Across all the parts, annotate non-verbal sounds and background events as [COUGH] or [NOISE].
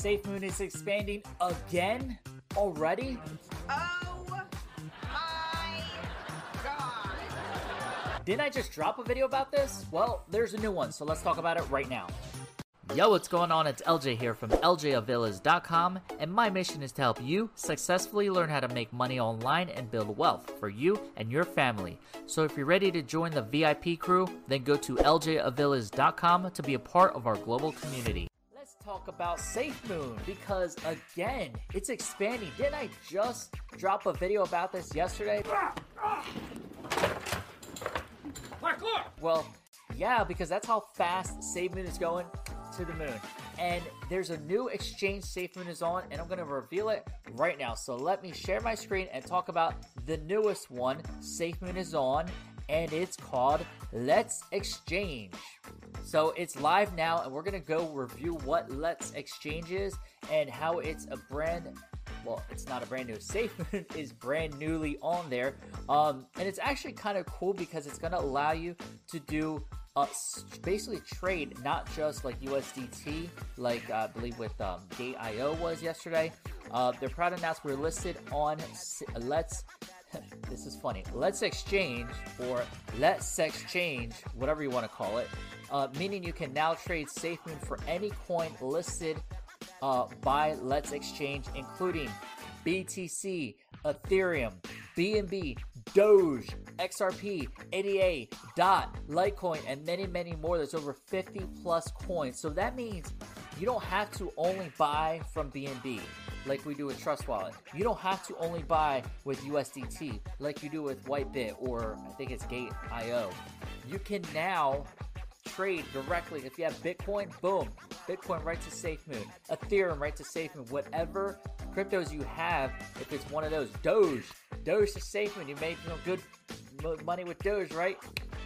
Safe Moon is expanding again already. Oh my god. Didn't I just drop a video about this? Well, there's a new one, so let's talk about it right now. Yo, what's going on? It's LJ here from LJAvillas.com, and my mission is to help you successfully learn how to make money online and build wealth for you and your family. So if you're ready to join the VIP crew, then go to LJAvillas.com to be a part of our global community. Talk about SafeMoon because again, it's expanding. Didn't I just drop a video about this yesterday? Well, yeah, because that's how fast SafeMoon is going to the moon. And there's a new exchange SafeMoon is on, and I'm to reveal it right now. So let me share my screen and talk about the newest one SafeMoon is on, and it's called Let's Exchange. So it's live now, and we're to go review what Let's Exchange is and how it's a brand well, it's not a brand new [LAUGHS] SafeMoon is brand newly on there. Um, and it's actually kind of cool because it's to allow you to do basically trade not just like USDT, like uh, I believe with um, Gate.io was yesterday. Uh, they're proud to announce we're listed on Let's. [LAUGHS] this is funny. Let's exchange or Let's exchange, whatever you want to call it. Uh, meaning you can now trade SafeMoon for any coin listed uh, by Let's Exchange, including BTC, Ethereum, BNB, Doge, XRP, ADA, DOT, Litecoin, and many, many more. There's over 50 plus coins. So that means you don't have to only buy from BNB like we do with Trust Wallet. You don't have to only buy with USDT like you do with Whitebit or I think it's Gate.io. You can now trade directly. If you have Bitcoin, boom, Bitcoin right to SafeMoon, Ethereum right to SafeMoon, whatever cryptos you have. If it's one of those, Doge, Doge to SafeMoon, you made know, good money with Doge, right?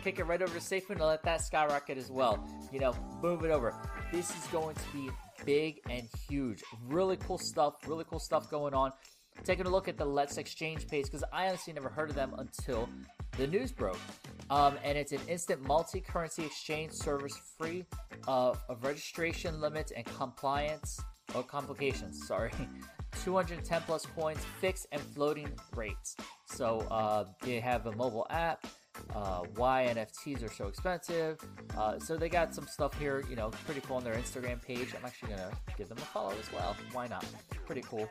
Kick it right over to SafeMoon and let that skyrocket as well. You know, move it over. This is going to be big and huge. Really cool stuff. Really cool stuff going on. Taking a look at the Let's Exchange page because I honestly never heard of them until the news broke. Um, and it's an instant multi currency exchange service free uh, of registration limits and compliance or complications. [LAUGHS] Sorry. 210 plus coins, fixed and floating rates. So uh, they have a mobile app. Uh, why NFTs are so expensive. Uh, so they got some stuff here, you know, pretty cool on their Instagram page. I'm actually gonna give them a follow as well. Why not? Pretty cool.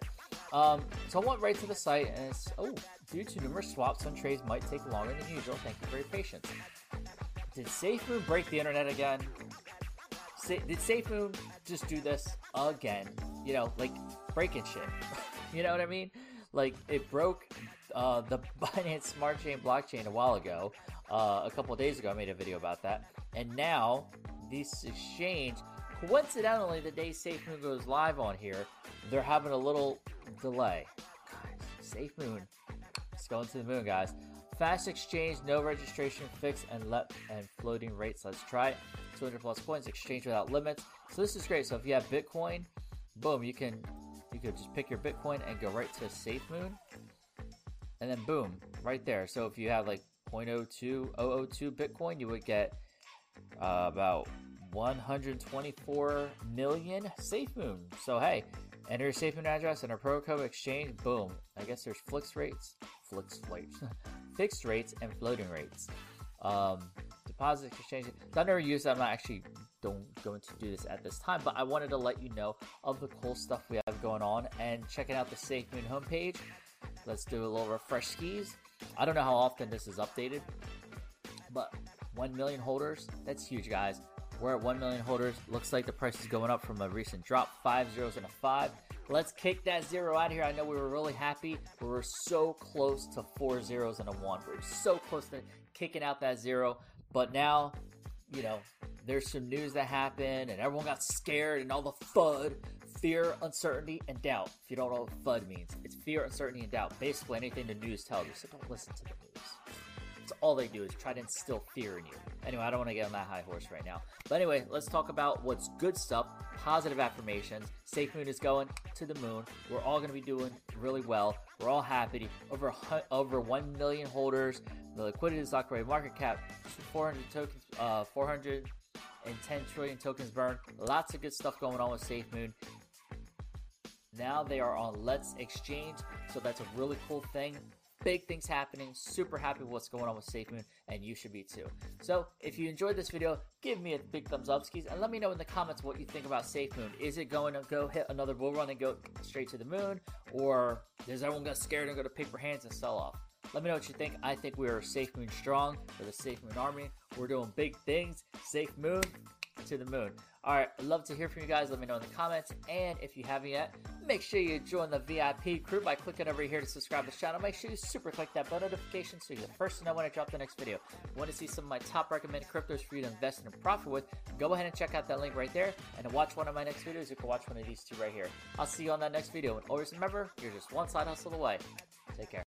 Um, so I went right to the site and it's, oh, due to numerous swaps, some trades might take longer than usual. Thank you for your patience. Did SafeMoon break the internet again? Sa- did SafeMoon just do this again? You know, like breaking shit. [LAUGHS] you know what I mean? Like it broke uh, the [LAUGHS] Binance Smart Chain blockchain a while ago. Uh, a couple days ago, I made a video about that, and now this exchange, coincidentally, the day Safe Moon goes live on here, they're having a little delay. Guys, SafeMoon, it's going to the moon, guys. Fast exchange, no registration, fixed and let and floating rates. Let's try it. 200 plus coins, exchange without limits. So this is great. So if you have Bitcoin, boom, you can you could just pick your Bitcoin and go right to Safe Moon, and then boom, right there. So if you have like 0.02 002 Bitcoin, you would get uh, about 124 million SafeMoon. So hey, enter your SafeMoon address and our pro code exchange. Boom. I guess there's flex rates, flex rates, [LAUGHS] fixed rates, and floating rates. Um, deposit exchange. I've never used. I'm not actually don't going to do this at this time, but I wanted to let you know of the cool stuff we have going on and checking out the SafeMoon homepage. Let's do a little refresh skis. I don't know how often this is updated, but 1 million holders, that's huge, guys. We're at 1 million holders. Looks like the price is going up from a recent drop. Five zeros and a five. Let's kick that zero out of here. I know we were really happy. We were so close to four zeros and a one. We are so close to kicking out that zero. But now, you know, there's some news that happened and everyone got scared and all the FUD, fear, uncertainty, and doubt. If you don't know what FUD means, it's fear, uncertainty, and doubt. Basically, anything the news tells you. So don't listen to the news. All they do is try to instill fear in you. Anyway, I don't want to get on that high horse right now. But anyway, let's talk about what's good stuff, positive affirmations. Safe Moon is going to the moon. We're all going to be doing really well. We're all happy. Over over 1 million holders. The liquidity is rate market cap 400 tokens uh 410 trillion tokens burned. Lots of good stuff going on with SafeMoon. Now they are on Let's Exchange, so that's a really cool thing big things happening. Super happy with what's going on with SafeMoon, and you should be too. So, if you enjoyed this video, give me a big thumbs up, skis, and let me know in the comments what you think about SafeMoon. Is it going to go hit another bull run and go straight to the moon, or is everyone gonna scared and go to paper hands and sell off? Let me know what you think. I think we are SafeMoon strong for the SafeMoon army. We're doing big things. Safe Moon to the moon. All right, I'd love to hear from you guys. Let me know in the comments. And if you haven't yet, make sure you join the VIP crew by clicking over here to subscribe to the channel. Make sure you super click that bell notification so you're the first to know when I drop the next video. Want to see some of my top recommended cryptos for you to invest in and profit with? Go ahead and check out that link right there. And to watch one of my next videos, you can watch one of these two right here. I'll see you on that next video. And always remember, you're just one side hustle away. Take care.